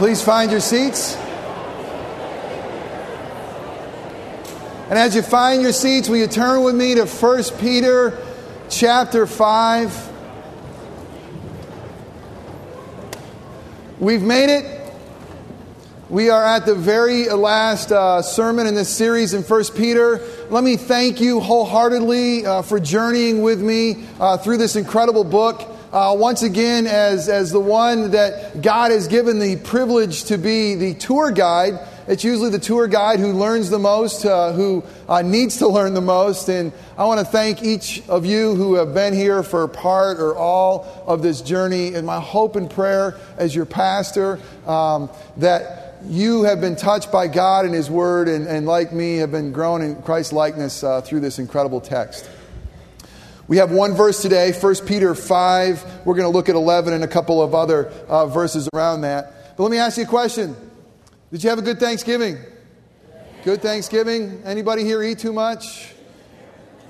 Please find your seats. And as you find your seats, will you turn with me to 1 Peter chapter 5? We've made it. We are at the very last uh, sermon in this series in 1 Peter. Let me thank you wholeheartedly uh, for journeying with me uh, through this incredible book. Uh, once again, as, as the one that God has given the privilege to be the tour guide it's usually the tour guide who learns the most, uh, who uh, needs to learn the most. And I want to thank each of you who have been here for part or all of this journey. And my hope and prayer as your pastor um, that you have been touched by God and His Word, and, and like me, have been grown in Christ's likeness uh, through this incredible text. We have one verse today, 1 Peter 5. We're going to look at 11 and a couple of other uh, verses around that. But let me ask you a question. Did you have a good Thanksgiving? Good Thanksgiving? Anybody here eat too much?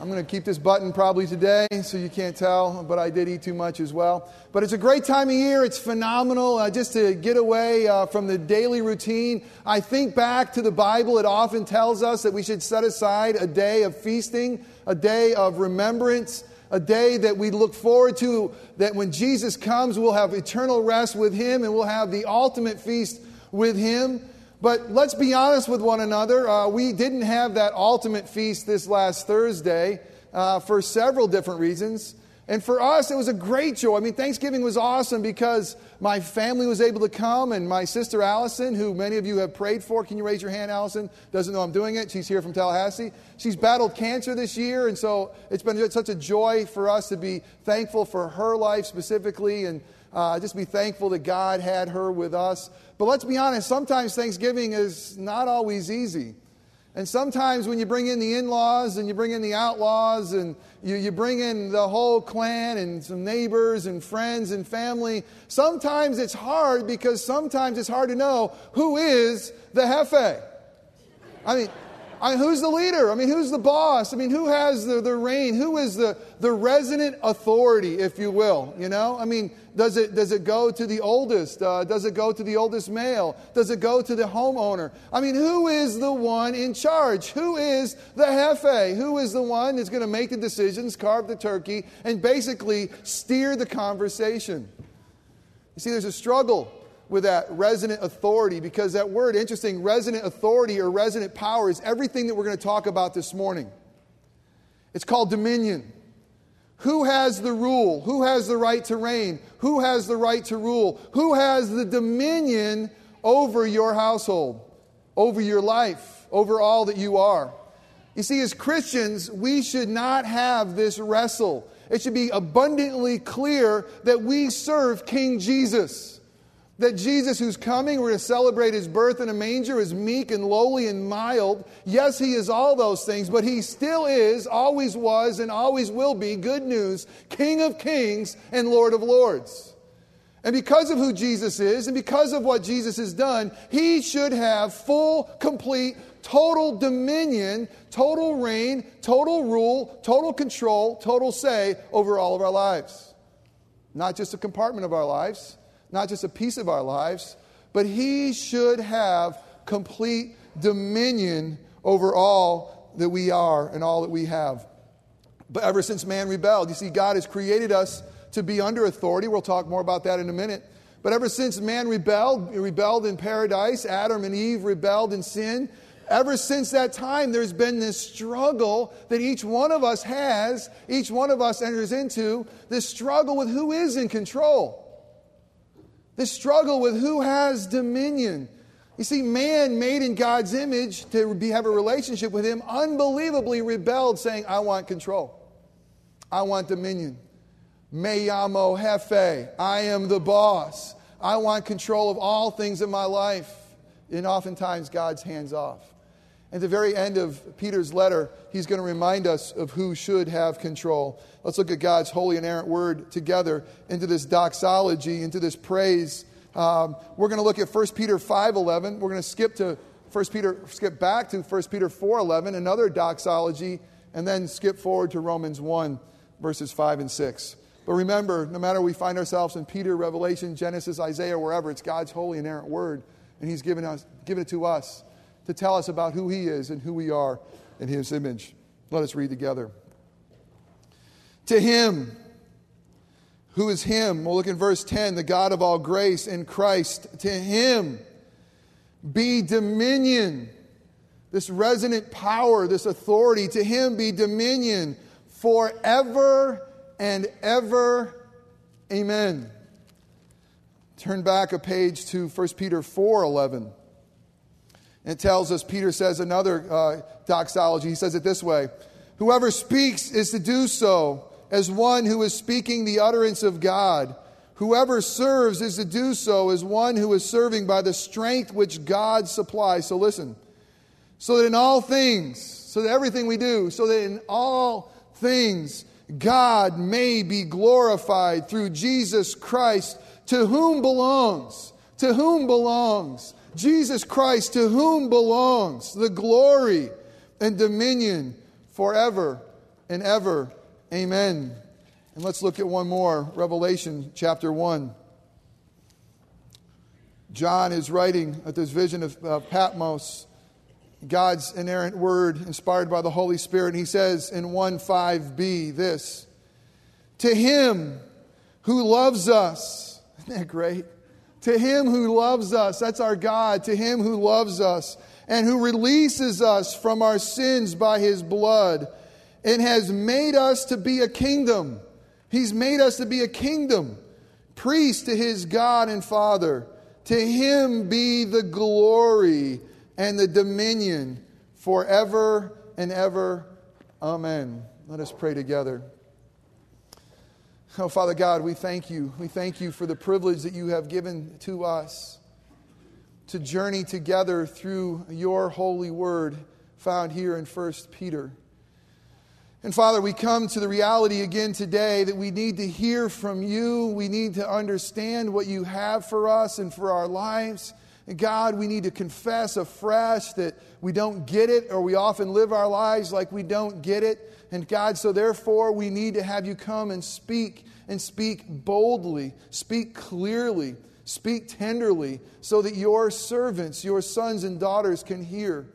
I'm going to keep this button probably today so you can't tell, but I did eat too much as well. But it's a great time of year. It's phenomenal uh, just to get away uh, from the daily routine. I think back to the Bible. It often tells us that we should set aside a day of feasting, a day of remembrance, a day that we look forward to, that when Jesus comes, we'll have eternal rest with Him and we'll have the ultimate feast with Him. But let's be honest with one another. Uh, we didn't have that ultimate feast this last Thursday uh, for several different reasons. And for us, it was a great joy. I mean, Thanksgiving was awesome because my family was able to come, and my sister Allison, who many of you have prayed for. Can you raise your hand, Allison? Doesn't know I'm doing it. She's here from Tallahassee. She's battled cancer this year, and so it's been such a joy for us to be thankful for her life specifically and uh, just be thankful that God had her with us. But let's be honest, sometimes Thanksgiving is not always easy. And sometimes when you bring in the in laws and you bring in the outlaws and you, you bring in the whole clan and some neighbors and friends and family, sometimes it's hard because sometimes it's hard to know who is the Jefe. I mean, I who's the leader? I mean, who's the boss? I mean, who has the, the reign? Who is the, the resident authority, if you will? You know? I mean, does it, does it go to the oldest? Uh, does it go to the oldest male? Does it go to the homeowner? I mean, who is the one in charge? Who is the jefe? Who is the one that's going to make the decisions, carve the turkey, and basically steer the conversation? You see, there's a struggle with that resident authority because that word, interesting, resident authority or resident power is everything that we're going to talk about this morning. It's called dominion. Who has the rule? Who has the right to reign? Who has the right to rule? Who has the dominion over your household, over your life, over all that you are? You see, as Christians, we should not have this wrestle. It should be abundantly clear that we serve King Jesus that Jesus, who's coming, we're going to celebrate his birth in a manger, is meek and lowly and mild. Yes, he is all those things, but he still is, always was, and always will be, good news, King of kings and Lord of lords. And because of who Jesus is, and because of what Jesus has done, he should have full, complete, total dominion, total reign, total rule, total control, total say over all of our lives. Not just a compartment of our lives not just a piece of our lives, but He should have complete dominion over all that we are and all that we have. But ever since man rebelled, you see, God has created us to be under authority. We'll talk more about that in a minute. But ever since man rebelled, rebelled in paradise, Adam and Eve rebelled in sin, ever since that time, there's been this struggle that each one of us has, each one of us enters into, this struggle with who is in control. This struggle with who has dominion. You see, man made in God's image to be, have a relationship with Him unbelievably rebelled, saying, I want control. I want dominion. Me llamo jefe. I am the boss. I want control of all things in my life. And oftentimes, God's hands off. At the very end of Peter's letter, he's going to remind us of who should have control. Let's look at God's holy and inerrant word together into this doxology, into this praise. Um, we're going to look at 1 Peter 5.11. We're going to skip to 1 Peter, skip back to 1 Peter 4.11, another doxology, and then skip forward to Romans 1, verses 5 and 6. But remember, no matter we find ourselves in Peter, Revelation, Genesis, Isaiah, wherever, it's God's holy inerrant word, and He's given, us, given it to us to tell us about who He is and who we are in His image. Let us read together. To Him, who is Him? We'll look in verse 10 the God of all grace in Christ. To Him be dominion, this resonant power, this authority. To Him be dominion forever and ever. Amen. Turn back a page to 1 Peter 4 11. It tells us, Peter says another uh, doxology. He says it this way Whoever speaks is to do so as one who is speaking the utterance of God. Whoever serves is to do so as one who is serving by the strength which God supplies. So listen. So that in all things, so that everything we do, so that in all things God may be glorified through Jesus Christ, to whom belongs, to whom belongs, Jesus Christ, to whom belongs the glory and dominion forever and ever. Amen. And let's look at one more Revelation chapter 1. John is writing at this vision of, of Patmos God's inerrant word, inspired by the Holy Spirit. He says in 1 5b this To him who loves us, isn't that great? To him who loves us, that's our God, to him who loves us and who releases us from our sins by his blood and has made us to be a kingdom. He's made us to be a kingdom, priest to his God and Father. To him be the glory and the dominion forever and ever. Amen. Let us pray together. Oh, Father God, we thank you. We thank you for the privilege that you have given to us to journey together through your holy word found here in 1 Peter. And Father, we come to the reality again today that we need to hear from you. We need to understand what you have for us and for our lives. God, we need to confess afresh that we don't get it, or we often live our lives like we don't get it. And God, so therefore, we need to have you come and speak, and speak boldly, speak clearly, speak tenderly, so that your servants, your sons and daughters, can hear.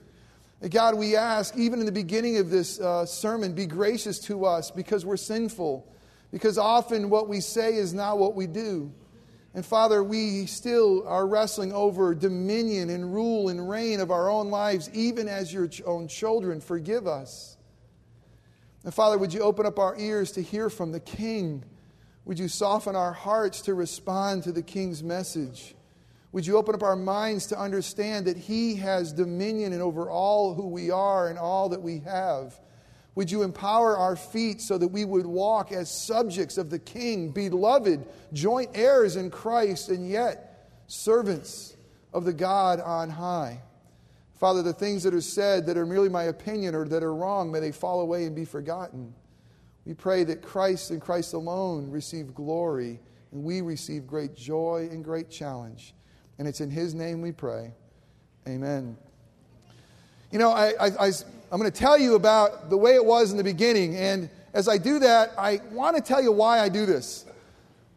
God, we ask, even in the beginning of this uh, sermon, be gracious to us because we're sinful, because often what we say is not what we do. And Father, we still are wrestling over dominion and rule and reign of our own lives, even as your own children. Forgive us. And Father, would you open up our ears to hear from the King? Would you soften our hearts to respond to the King's message? Would you open up our minds to understand that He has dominion and over all who we are and all that we have? Would you empower our feet so that we would walk as subjects of the King, beloved, joint heirs in Christ, and yet servants of the God on high? Father, the things that are said that are merely my opinion or that are wrong, may they fall away and be forgotten. We pray that Christ and Christ alone receive glory, and we receive great joy and great challenge. And it's in His name we pray. Amen. You know, I, I, I, I'm going to tell you about the way it was in the beginning. And as I do that, I want to tell you why I do this.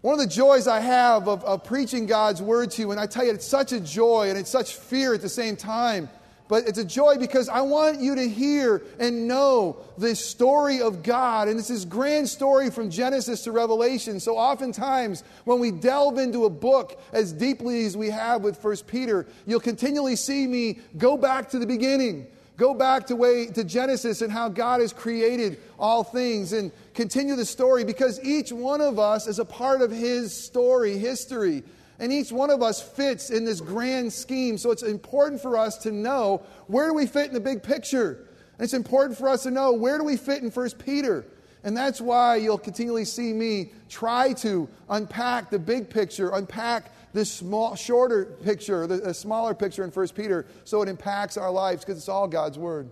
One of the joys I have of, of preaching God's word to you, and I tell you, it's such a joy and it's such fear at the same time. But it's a joy because I want you to hear and know the story of God. And it's this grand story from Genesis to Revelation. So oftentimes, when we delve into a book as deeply as we have with First Peter, you'll continually see me go back to the beginning Go back to way to Genesis and how God has created all things and continue the story because each one of us is a part of his story, history. And each one of us fits in this grand scheme. So it's important for us to know where do we fit in the big picture? And it's important for us to know where do we fit in First Peter? And that's why you'll continually see me try to unpack the big picture, unpack this small, shorter picture, the, the smaller picture in 1 Peter, so it impacts our lives because it's all God's Word.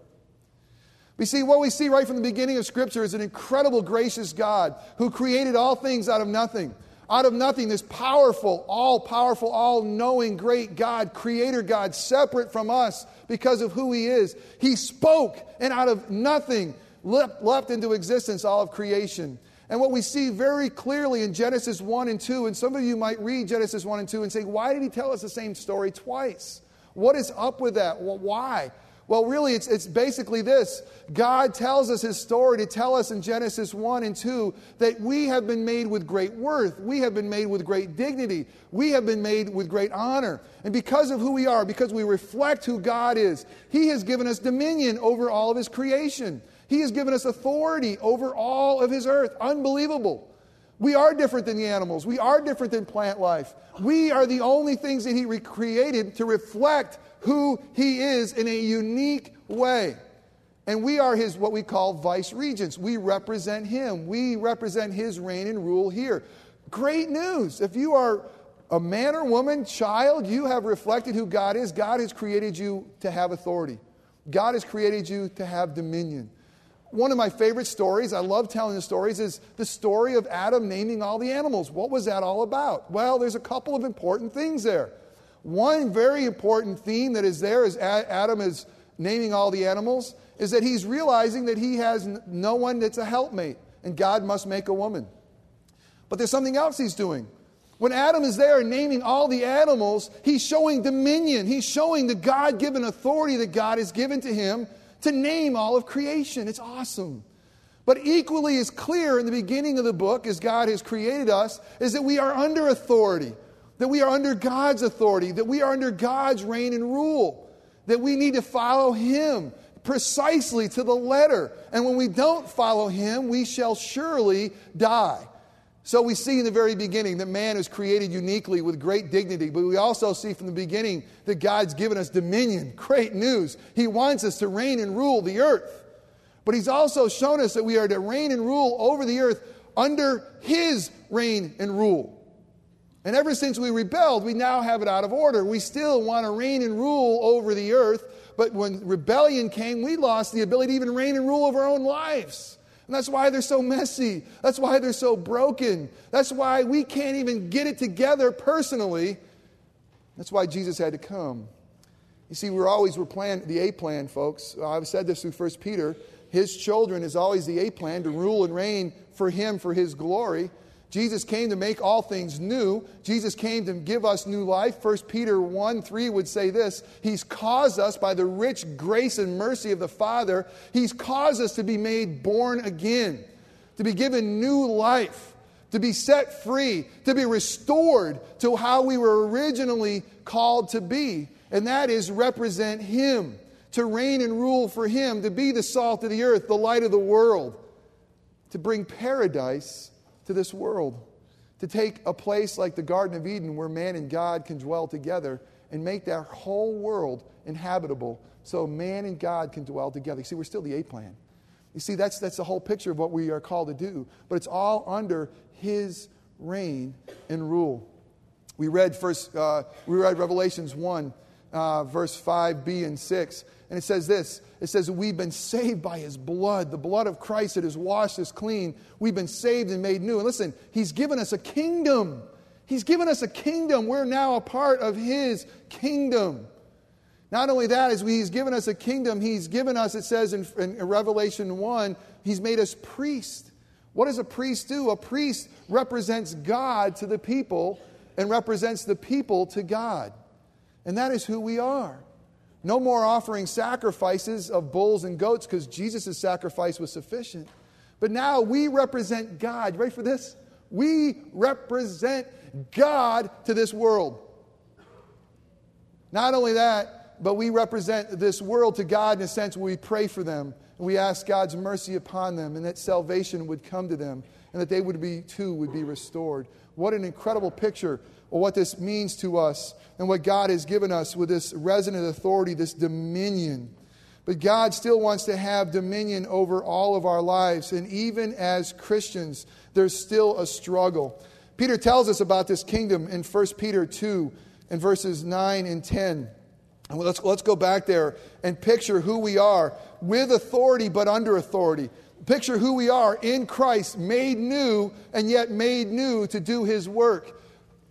We see what we see right from the beginning of Scripture is an incredible, gracious God who created all things out of nothing. Out of nothing, this powerful, all powerful, all knowing, great God, creator God, separate from us because of who He is. He spoke, and out of nothing, leapt, leapt into existence all of creation. And what we see very clearly in Genesis 1 and 2, and some of you might read Genesis 1 and 2 and say, why did he tell us the same story twice? What is up with that? Well, why? Well, really, it's, it's basically this God tells us his story to tell us in Genesis 1 and 2 that we have been made with great worth. We have been made with great dignity. We have been made with great honor. And because of who we are, because we reflect who God is, he has given us dominion over all of his creation. He has given us authority over all of his earth. Unbelievable. We are different than the animals. We are different than plant life. We are the only things that he created to reflect who he is in a unique way. And we are his, what we call vice regents. We represent him. We represent his reign and rule here. Great news. If you are a man or woman, child, you have reflected who God is. God has created you to have authority. God has created you to have dominion. One of my favorite stories, I love telling the stories, is the story of Adam naming all the animals. What was that all about? Well, there's a couple of important things there. One very important theme that is there as Adam is naming all the animals is that he's realizing that he has no one that's a helpmate, and God must make a woman. But there's something else he's doing. When Adam is there naming all the animals, he's showing dominion. He's showing the God given authority that God has given to him to name all of creation. It's awesome. But equally as clear in the beginning of the book, as God has created us, is that we are under authority, that we are under God's authority, that we are under God's reign and rule, that we need to follow Him precisely to the letter. And when we don't follow Him, we shall surely die. So we see in the very beginning that man is created uniquely with great dignity, but we also see from the beginning that God's given us dominion. Great news. He wants us to reign and rule the earth. But He's also shown us that we are to reign and rule over the earth under His reign and rule. And ever since we rebelled, we now have it out of order. We still want to reign and rule over the earth, but when rebellion came, we lost the ability to even reign and rule over our own lives. And that's why they're so messy. That's why they're so broken. That's why we can't even get it together personally. That's why Jesus had to come. You see, we're always we're plan the A plan, folks. I've said this through First Peter. His children is always the A plan to rule and reign for him for his glory. Jesus came to make all things new. Jesus came to give us new life. 1 Peter 1 3 would say this He's caused us by the rich grace and mercy of the Father, He's caused us to be made born again, to be given new life, to be set free, to be restored to how we were originally called to be. And that is represent Him, to reign and rule for Him, to be the salt of the earth, the light of the world, to bring paradise to this world, to take a place like the Garden of Eden where man and God can dwell together and make that whole world inhabitable so man and God can dwell together. You see, we're still the A plan. You see, that's, that's the whole picture of what we are called to do, but it's all under His reign and rule. We read first, uh, we read Revelations 1, uh, verse 5b and 6. And it says this it says, We've been saved by his blood, the blood of Christ that has washed us clean. We've been saved and made new. And listen, he's given us a kingdom. He's given us a kingdom. We're now a part of his kingdom. Not only that, as he's given us a kingdom, he's given us, it says in, in Revelation 1, he's made us priests. What does a priest do? A priest represents God to the people and represents the people to God. And that is who we are. No more offering sacrifices of bulls and goats because Jesus' sacrifice was sufficient. But now we represent God. You ready for this? We represent God to this world. Not only that, but we represent this world to God in a sense where we pray for them and we ask God's mercy upon them and that salvation would come to them and that they would be too would be restored. What an incredible picture of what this means to us and what God has given us with this resident authority, this dominion. But God still wants to have dominion over all of our lives. And even as Christians, there's still a struggle. Peter tells us about this kingdom in 1 Peter 2 and verses 9 and 10. And let's, let's go back there and picture who we are with authority but under authority. Picture who we are in Christ, made new, and yet made new to do his work.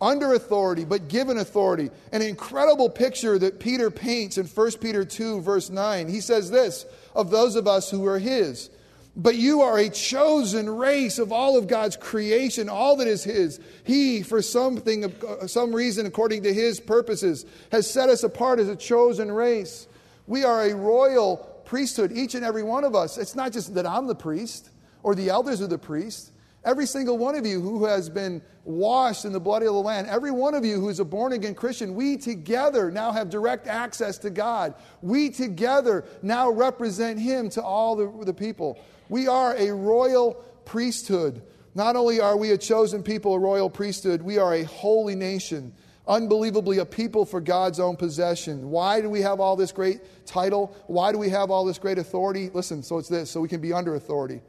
Under authority, but given authority. An incredible picture that Peter paints in 1 Peter 2, verse 9. He says this of those of us who are his. But you are a chosen race of all of God's creation, all that is His. He, for something, some reason, according to His purposes, has set us apart as a chosen race. We are a royal priesthood, each and every one of us. It's not just that I'm the priest or the elders are the priest. Every single one of you who has been washed in the blood of the Lamb, every one of you who is a born again Christian, we together now have direct access to God. We together now represent Him to all the, the people. We are a royal priesthood. Not only are we a chosen people, a royal priesthood, we are a holy nation. Unbelievably, a people for God's own possession. Why do we have all this great title? Why do we have all this great authority? Listen, so it's this so we can be under authority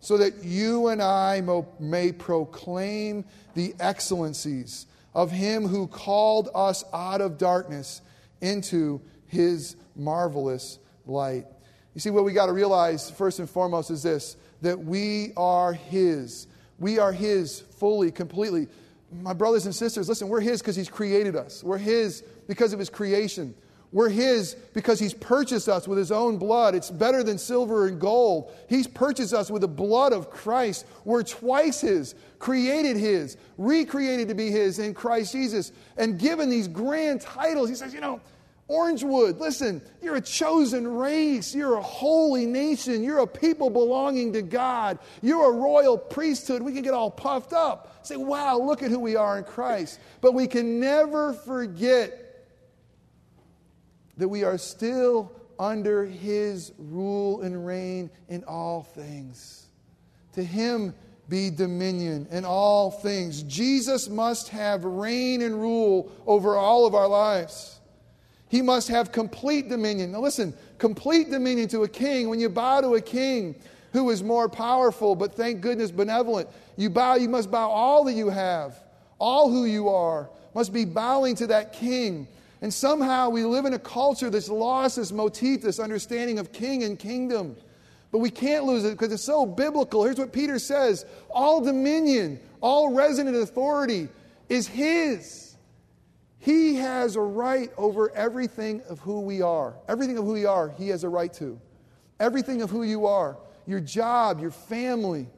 so that you and I may proclaim the excellencies of him who called us out of darkness into his marvelous light. You see, what we got to realize first and foremost is this that we are his. We are his fully, completely. My brothers and sisters, listen, we're his because he's created us. We're his because of his creation. We're His because He's purchased us with His own blood. It's better than silver and gold. He's purchased us with the blood of Christ. We're twice His, created His, recreated to be His in Christ Jesus, and given these grand titles. He says, you know, Orangewood, listen, you're a chosen race. You're a holy nation. You're a people belonging to God. You're a royal priesthood. We can get all puffed up. Say, wow, look at who we are in Christ. But we can never forget that we are still under his rule and reign in all things. To him be dominion in all things. Jesus must have reign and rule over all of our lives. He must have complete dominion. Now, listen, complete dominion to a king. When you bow to a king who is more powerful, but thank goodness benevolent, you bow, you must bow all that you have, all who you are, must be bowing to that king and somehow we live in a culture that's lost this motif, this understanding of king and kingdom. But we can't lose it because it's so biblical. Here's what Peter says all dominion, all resident authority is His. He has a right over everything of who we are. Everything of who we are, He has a right to. Everything of who you are your job, your family,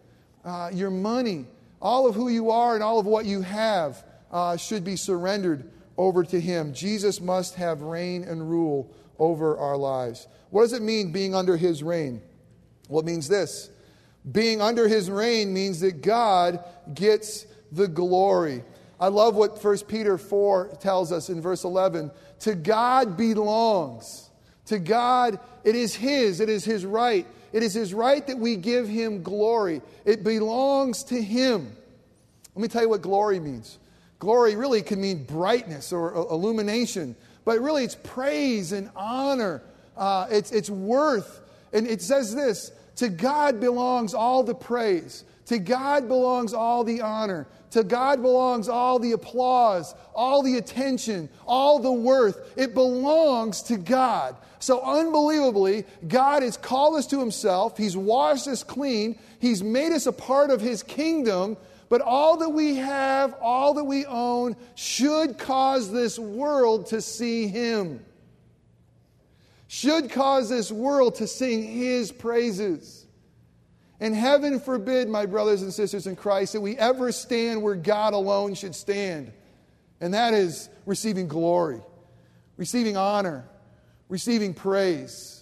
uh, your money, all of who you are and all of what you have uh, should be surrendered over to Him. Jesus must have reign and rule over our lives. What does it mean being under His reign? Well, it means this being under His reign means that God gets the glory. I love what 1 Peter 4 tells us in verse 11. To God belongs. To God, it is His. It is His right. It is His right that we give Him glory. It belongs to Him. Let me tell you what glory means. Glory really can mean brightness or illumination, but really it's praise and honor. Uh, it's, it's worth. And it says this To God belongs all the praise. To God belongs all the honor. To God belongs all the applause, all the attention, all the worth. It belongs to God. So, unbelievably, God has called us to Himself. He's washed us clean. He's made us a part of His kingdom. But all that we have, all that we own, should cause this world to see Him. Should cause this world to sing His praises. And heaven forbid, my brothers and sisters in Christ, that we ever stand where God alone should stand. And that is receiving glory, receiving honor, receiving praise.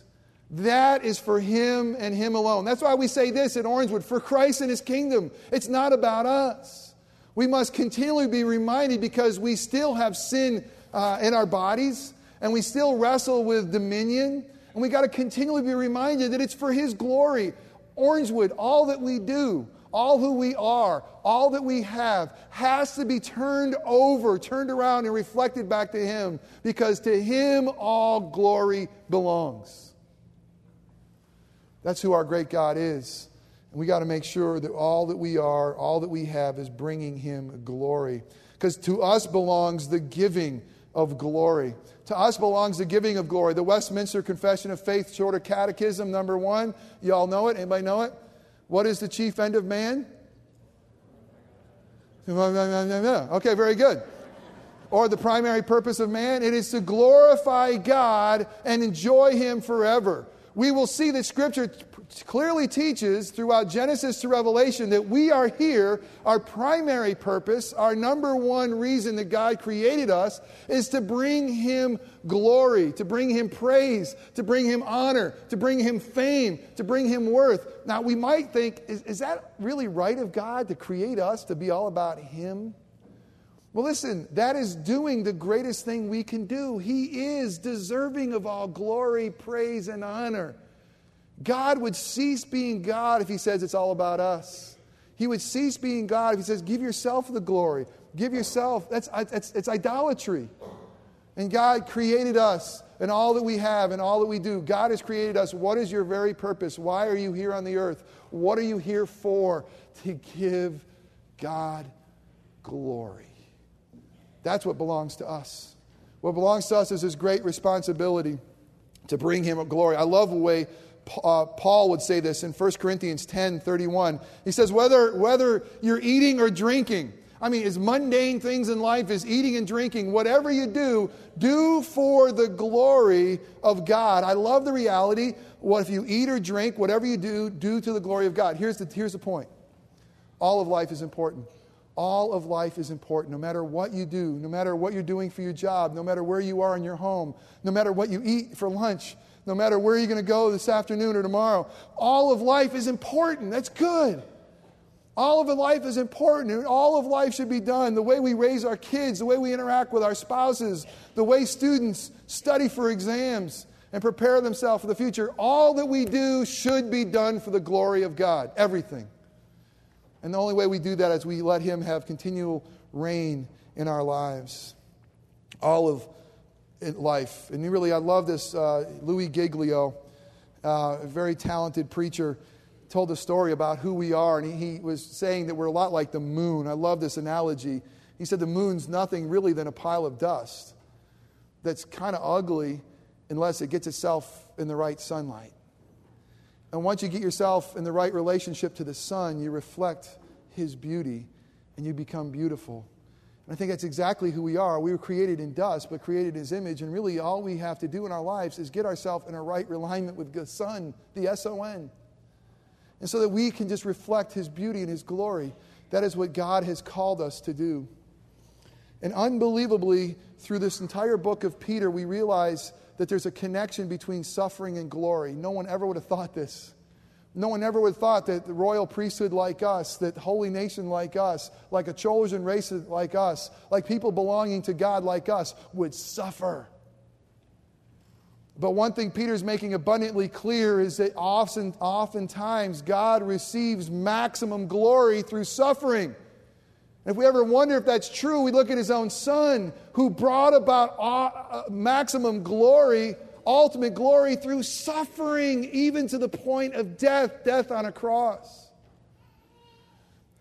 That is for Him and Him alone. That's why we say this at Orangewood for Christ and His kingdom. It's not about us. We must continually be reminded because we still have sin uh, in our bodies and we still wrestle with dominion. And we got to continually be reminded that it's for His glory. Orangewood, all that we do, all who we are, all that we have, has to be turned over, turned around, and reflected back to Him because to Him all glory belongs. That's who our great God is. And we got to make sure that all that we are, all that we have, is bringing Him glory. Because to us belongs the giving of glory. To us belongs the giving of glory. The Westminster Confession of Faith, Shorter Catechism, number one. You all know it? Anybody know it? What is the chief end of man? Okay, very good. Or the primary purpose of man? It is to glorify God and enjoy Him forever. We will see that Scripture clearly teaches throughout Genesis to Revelation that we are here. Our primary purpose, our number one reason that God created us, is to bring Him glory, to bring Him praise, to bring Him honor, to bring Him fame, to bring Him worth. Now, we might think, is, is that really right of God to create us to be all about Him? Well, listen, that is doing the greatest thing we can do. He is deserving of all glory, praise, and honor. God would cease being God if He says it's all about us. He would cease being God if He says, give yourself the glory. Give yourself. That's, that's it's idolatry. And God created us and all that we have and all that we do. God has created us. What is your very purpose? Why are you here on the earth? What are you here for? To give God glory. That's what belongs to us. What belongs to us is his great responsibility to bring him glory. I love the way uh, Paul would say this in 1 Corinthians 10 31. He says, whether, whether you're eating or drinking, I mean, as mundane things in life as eating and drinking, whatever you do, do for the glory of God. I love the reality. What if you eat or drink, whatever you do, do to the glory of God. Here's the, here's the point all of life is important. All of life is important, no matter what you do, no matter what you're doing for your job, no matter where you are in your home, no matter what you eat for lunch, no matter where you're going to go this afternoon or tomorrow. All of life is important. That's good. All of life is important, and all of life should be done. The way we raise our kids, the way we interact with our spouses, the way students study for exams and prepare themselves for the future. All that we do should be done for the glory of God. Everything. And the only way we do that is we let Him have continual reign in our lives. All of life. And really, I love this. Uh, Louis Giglio, uh, a very talented preacher, told a story about who we are. And he, he was saying that we're a lot like the moon. I love this analogy. He said the moon's nothing really than a pile of dust that's kind of ugly unless it gets itself in the right sunlight. And once you get yourself in the right relationship to the sun, you reflect his beauty and you become beautiful. And I think that's exactly who we are. We were created in dust, but created in his image. And really, all we have to do in our lives is get ourselves in a right alignment with the sun, the S O N. And so that we can just reflect his beauty and his glory. That is what God has called us to do. And unbelievably, through this entire book of Peter, we realize that there's a connection between suffering and glory. No one ever would have thought this. No one ever would have thought that the royal priesthood like us, that holy nation like us, like a chosen race like us, like people belonging to God like us, would suffer. But one thing Peter's making abundantly clear is that often, oftentimes God receives maximum glory through suffering. If we ever wonder if that's true, we look at his own son who brought about uh, maximum glory, ultimate glory through suffering, even to the point of death, death on a cross.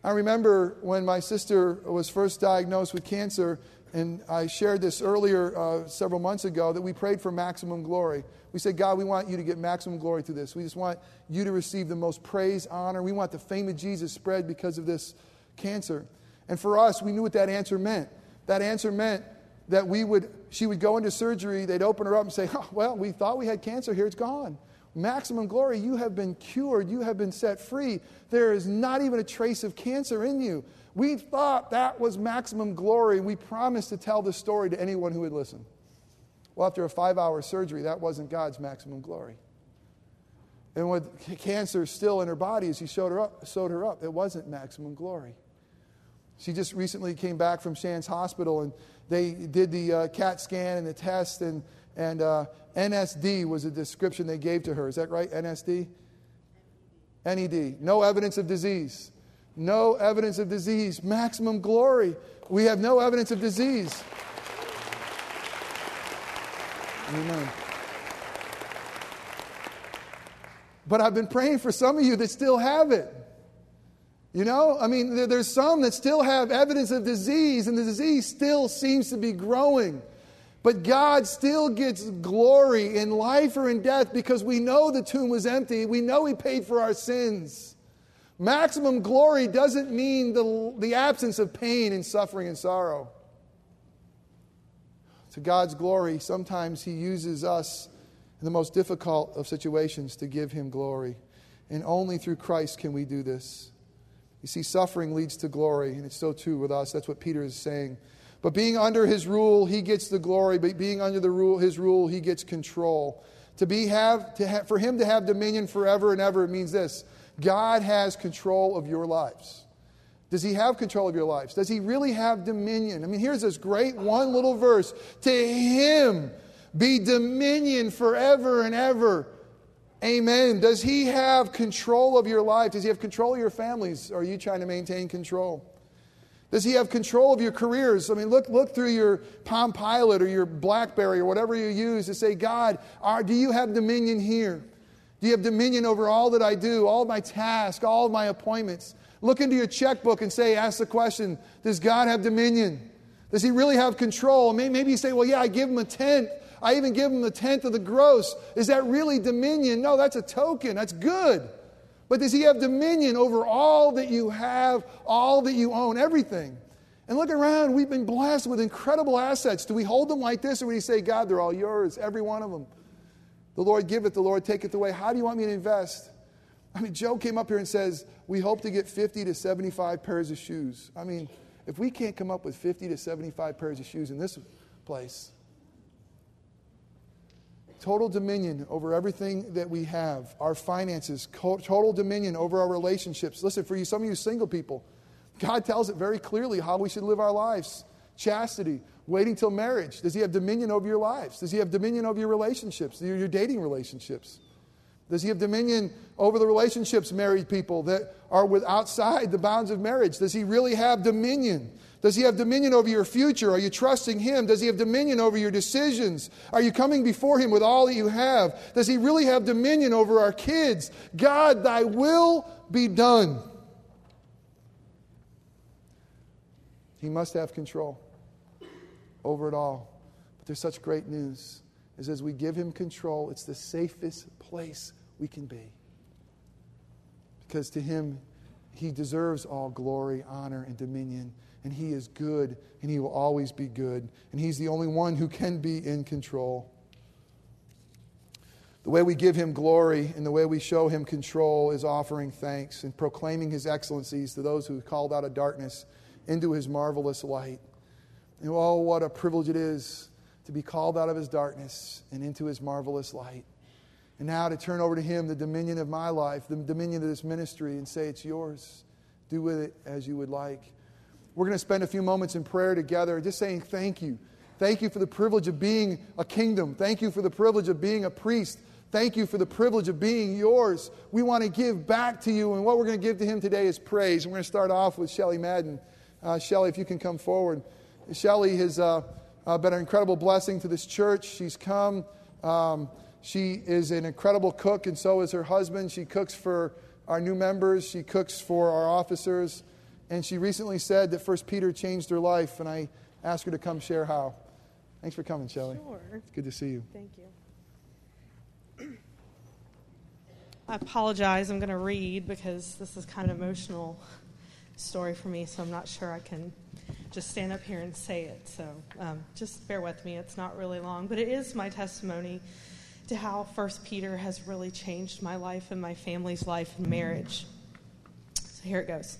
I remember when my sister was first diagnosed with cancer, and I shared this earlier uh, several months ago that we prayed for maximum glory. We said, God, we want you to get maximum glory through this. We just want you to receive the most praise, honor. We want the fame of Jesus spread because of this cancer. And for us, we knew what that answer meant. That answer meant that we would, she would go into surgery, they'd open her up and say, oh, Well, we thought we had cancer, here it's gone. Maximum glory, you have been cured, you have been set free. There is not even a trace of cancer in you. We thought that was maximum glory, we promised to tell the story to anyone who would listen. Well, after a five hour surgery, that wasn't God's maximum glory. And with cancer still in her body, as he showed her up, sewed her up, it wasn't maximum glory. She just recently came back from Shands Hospital and they did the uh, CAT scan and the test, and, and uh, NSD was a description they gave to her. Is that right? NSD? NED. No evidence of disease. No evidence of disease. Maximum glory. We have no evidence of disease. Amen. But I've been praying for some of you that still have it. You know, I mean, there's some that still have evidence of disease, and the disease still seems to be growing. But God still gets glory in life or in death because we know the tomb was empty. We know He paid for our sins. Maximum glory doesn't mean the, the absence of pain and suffering and sorrow. To God's glory, sometimes He uses us in the most difficult of situations to give him glory. And only through Christ can we do this. You see, suffering leads to glory, and it's so true with us. That's what Peter is saying. But being under his rule, he gets the glory. But being under the rule, his rule, he gets control. To be have, to have, for him to have dominion forever and ever it means this God has control of your lives. Does he have control of your lives? Does he really have dominion? I mean, here's this great one little verse. To him be dominion forever and ever. Amen. Does he have control of your life? Does he have control of your families? Or are you trying to maintain control? Does he have control of your careers? I mean, look, look through your Palm Pilot or your Blackberry or whatever you use to say, God, are, do you have dominion here? Do you have dominion over all that I do, all my tasks, all my appointments? Look into your checkbook and say, ask the question, does God have dominion? Does he really have control? Maybe you say, well, yeah, I give him a tenth. I even give him the tenth of the gross. Is that really dominion? No, that's a token. That's good. But does he have dominion over all that you have, all that you own, everything? And look around, we've been blessed with incredible assets. Do we hold them like this, or do we say, God, they're all yours, every one of them? The Lord giveth, the Lord taketh away. How do you want me to invest? I mean, Joe came up here and says, We hope to get 50 to 75 pairs of shoes. I mean, if we can't come up with 50 to 75 pairs of shoes in this place, total dominion over everything that we have, our finances, total dominion over our relationships. Listen, for you, some of you single people, God tells it very clearly how we should live our lives. Chastity, waiting till marriage. Does He have dominion over your lives? Does He have dominion over your relationships, your, your dating relationships? Does He have dominion over the relationships, married people, that are with outside the bounds of marriage? Does He really have dominion? Does he have dominion over your future? Are you trusting him? Does he have dominion over your decisions? Are you coming before him with all that you have? Does he really have dominion over our kids? God, thy will be done. He must have control over it all. But there's such great news is as we give him control, it's the safest place we can be. Because to him, he deserves all glory, honor, and dominion and He is good, and He will always be good, and He's the only one who can be in control. The way we give Him glory and the way we show Him control is offering thanks and proclaiming His excellencies to those who called out of darkness into His marvelous light. And oh, what a privilege it is to be called out of His darkness and into His marvelous light. And now to turn over to Him the dominion of my life, the dominion of this ministry, and say, It's yours. Do with it as you would like. We're going to spend a few moments in prayer together, just saying thank you. Thank you for the privilege of being a kingdom. Thank you for the privilege of being a priest. Thank you for the privilege of being yours. We want to give back to you, and what we're going to give to him today is praise. We're going to start off with Shelly Madden. Uh, Shelly, if you can come forward. Shelly has uh, uh, been an incredible blessing to this church. She's come. Um, she is an incredible cook, and so is her husband. She cooks for our new members, she cooks for our officers. And she recently said that First Peter changed her life, and I asked her to come share how. Thanks for coming, Shelly. Sure. It's good to see you. Thank you. I apologize. I'm going to read because this is kind of an emotional story for me, so I'm not sure I can just stand up here and say it. So um, just bear with me. It's not really long, but it is my testimony to how First Peter has really changed my life and my family's life and marriage. So here it goes.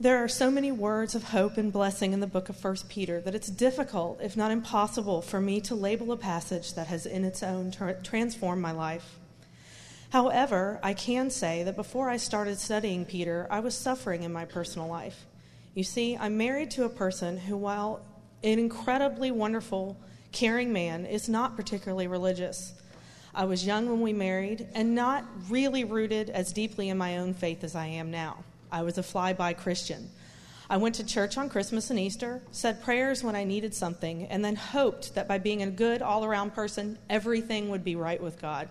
There are so many words of hope and blessing in the book of 1 Peter that it's difficult, if not impossible, for me to label a passage that has in its own tra- transformed my life. However, I can say that before I started studying Peter, I was suffering in my personal life. You see, I'm married to a person who, while an incredibly wonderful, caring man, is not particularly religious. I was young when we married and not really rooted as deeply in my own faith as I am now. I was a fly-by Christian. I went to church on Christmas and Easter, said prayers when I needed something, and then hoped that by being a good all around person, everything would be right with God.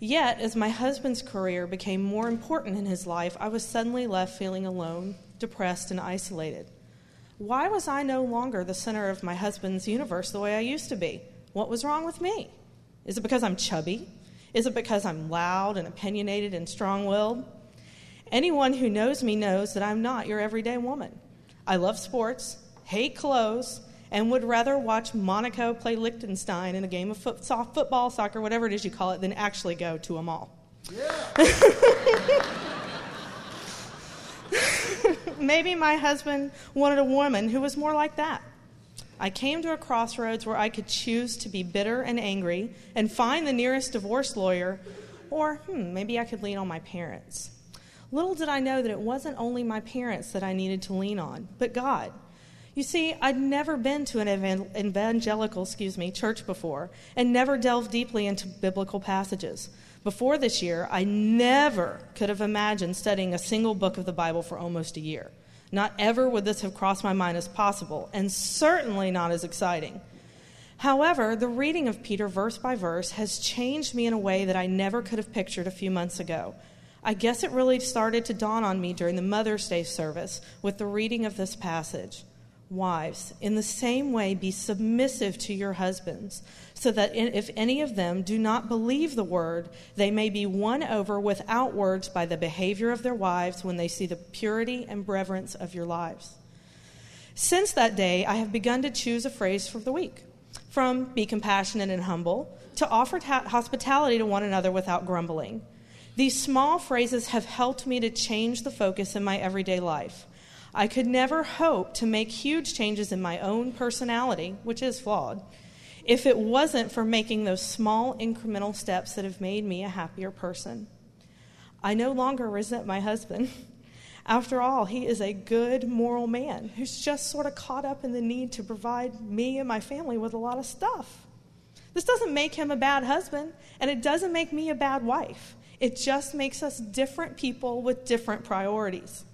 Yet, as my husband's career became more important in his life, I was suddenly left feeling alone, depressed, and isolated. Why was I no longer the center of my husband's universe the way I used to be? What was wrong with me? Is it because I'm chubby? Is it because I'm loud and opinionated and strong willed? Anyone who knows me knows that I'm not your everyday woman. I love sports, hate clothes, and would rather watch Monaco play Liechtenstein in a game of foot, soft football, soccer, whatever it is you call it, than actually go to a mall. Yeah. Maybe my husband wanted a woman who was more like that. I came to a crossroads where I could choose to be bitter and angry and find the nearest divorce lawyer, or hmm, maybe I could lean on my parents. Little did I know that it wasn't only my parents that I needed to lean on, but God. You see, I'd never been to an evangelical, excuse me, church before and never delved deeply into biblical passages. Before this year, I never could have imagined studying a single book of the Bible for almost a year. Not ever would this have crossed my mind as possible, and certainly not as exciting. However, the reading of Peter verse by verse has changed me in a way that I never could have pictured a few months ago. I guess it really started to dawn on me during the Mother's Day service with the reading of this passage. Wives, in the same way, be submissive to your husbands, so that if any of them do not believe the word, they may be won over without words by the behavior of their wives when they see the purity and reverence of your lives. Since that day, I have begun to choose a phrase for the week from be compassionate and humble to offer hospitality to one another without grumbling. These small phrases have helped me to change the focus in my everyday life. I could never hope to make huge changes in my own personality, which is flawed, if it wasn't for making those small incremental steps that have made me a happier person. I no longer resent my husband. After all, he is a good, moral man who's just sort of caught up in the need to provide me and my family with a lot of stuff. This doesn't make him a bad husband, and it doesn't make me a bad wife. It just makes us different people with different priorities.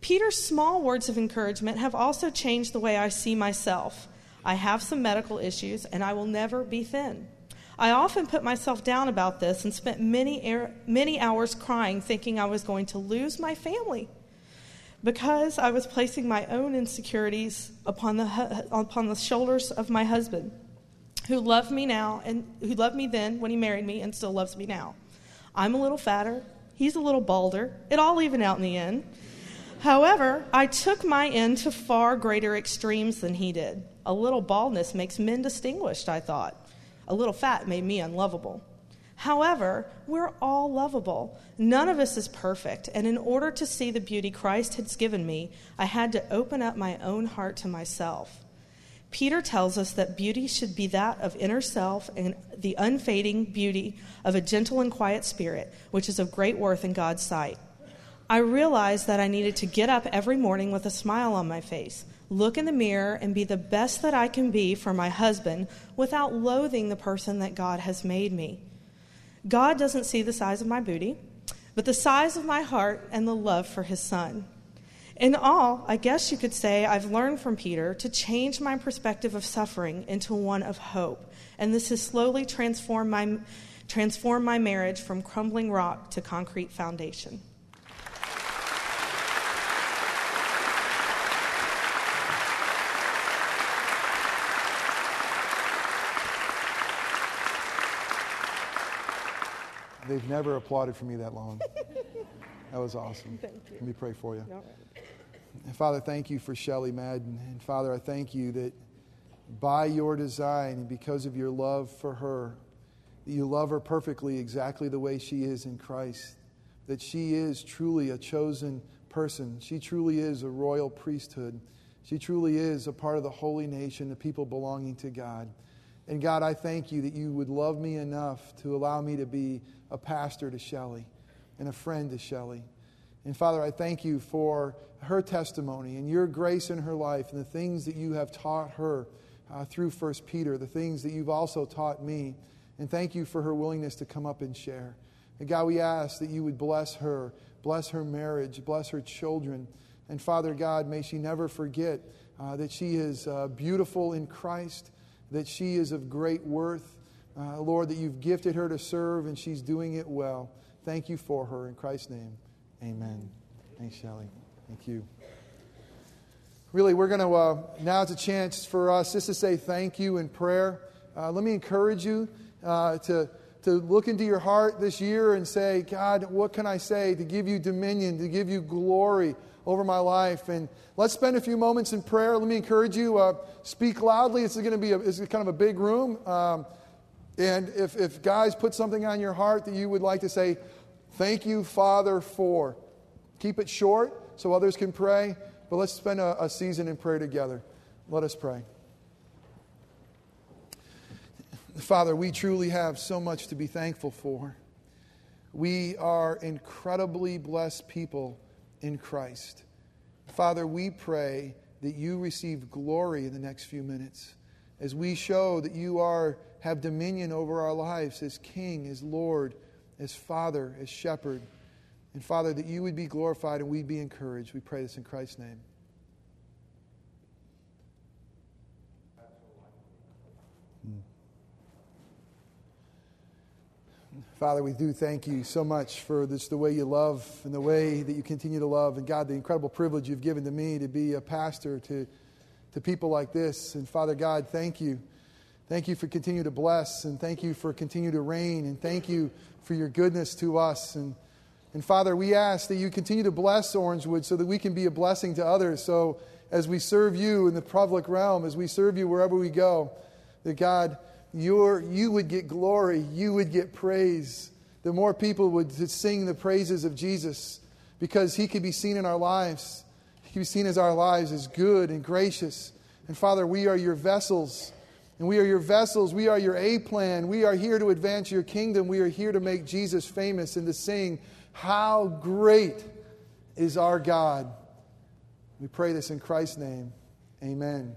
Peter's small words of encouragement have also changed the way I see myself. I have some medical issues, and I will never be thin. I often put myself down about this and spent many, many hours crying, thinking I was going to lose my family because I was placing my own insecurities upon the, upon the shoulders of my husband, who loved me now and who loved me then when he married me and still loves me now. I'm a little fatter, he's a little balder. It all evened out in the end. However, I took my end to far greater extremes than he did. A little baldness makes men distinguished, I thought. A little fat made me unlovable. However, we're all lovable. None of us is perfect, and in order to see the beauty Christ has given me, I had to open up my own heart to myself. Peter tells us that beauty should be that of inner self and the unfading beauty of a gentle and quiet spirit, which is of great worth in God's sight. I realized that I needed to get up every morning with a smile on my face, look in the mirror, and be the best that I can be for my husband without loathing the person that God has made me. God doesn't see the size of my booty, but the size of my heart and the love for his son. In all, I guess you could say I've learned from Peter to change my perspective of suffering into one of hope, and this has slowly transformed my, transformed my marriage from crumbling rock to concrete foundation. They've never applauded for me that long. that was awesome. Let me pray for you. Father, thank you for Shelly Madden. And Father, I thank you that by your design and because of your love for her, that you love her perfectly exactly the way she is in Christ. That she is truly a chosen person. She truly is a royal priesthood. She truly is a part of the holy nation, the people belonging to God. And God, I thank you that you would love me enough to allow me to be a pastor to Shelly and a friend to Shelly. And Father, I thank you for her testimony and your grace in her life and the things that you have taught her uh, through First Peter, the things that you've also taught me. And thank you for her willingness to come up and share. And God, we ask that you would bless her, bless her marriage, bless her children. And Father God, may she never forget uh, that she is uh, beautiful in Christ that she is of great worth. Uh, Lord, that you've gifted her to serve and she's doing it well. Thank you for her. In Christ's name, amen. Thanks, Shelly. Thank you. Really, we're going to, uh, now it's a chance for us just to say thank you in prayer. Uh, let me encourage you uh, to, to look into your heart this year and say, God, what can I say to give you dominion, to give you glory over my life. And let's spend a few moments in prayer. Let me encourage you, uh, speak loudly. This is going to be a, it's kind of a big room. Um, and if, if guys put something on your heart that you would like to say, thank you, Father, for, keep it short so others can pray. But let's spend a, a season in prayer together. Let us pray. Father, we truly have so much to be thankful for. We are incredibly blessed people in Christ. Father, we pray that you receive glory in the next few minutes as we show that you are have dominion over our lives as king, as Lord, as Father, as shepherd. And Father, that you would be glorified and we'd be encouraged. We pray this in Christ's name. Father, we do thank you so much for this, the way you love and the way that you continue to love. And God, the incredible privilege you've given to me to be a pastor to, to people like this. And Father God, thank you. Thank you for continue to bless and thank you for continue to reign and thank you for your goodness to us. And, and Father, we ask that you continue to bless Orangewood so that we can be a blessing to others. So as we serve you in the public realm, as we serve you wherever we go, that God, your, you would get glory, you would get praise. The more people would sing the praises of Jesus because he could be seen in our lives. He could be seen as our lives as good and gracious. And Father, we are your vessels. And we are your vessels. We are your A plan. We are here to advance your kingdom. We are here to make Jesus famous and to sing, How great is our God. We pray this in Christ's name. Amen.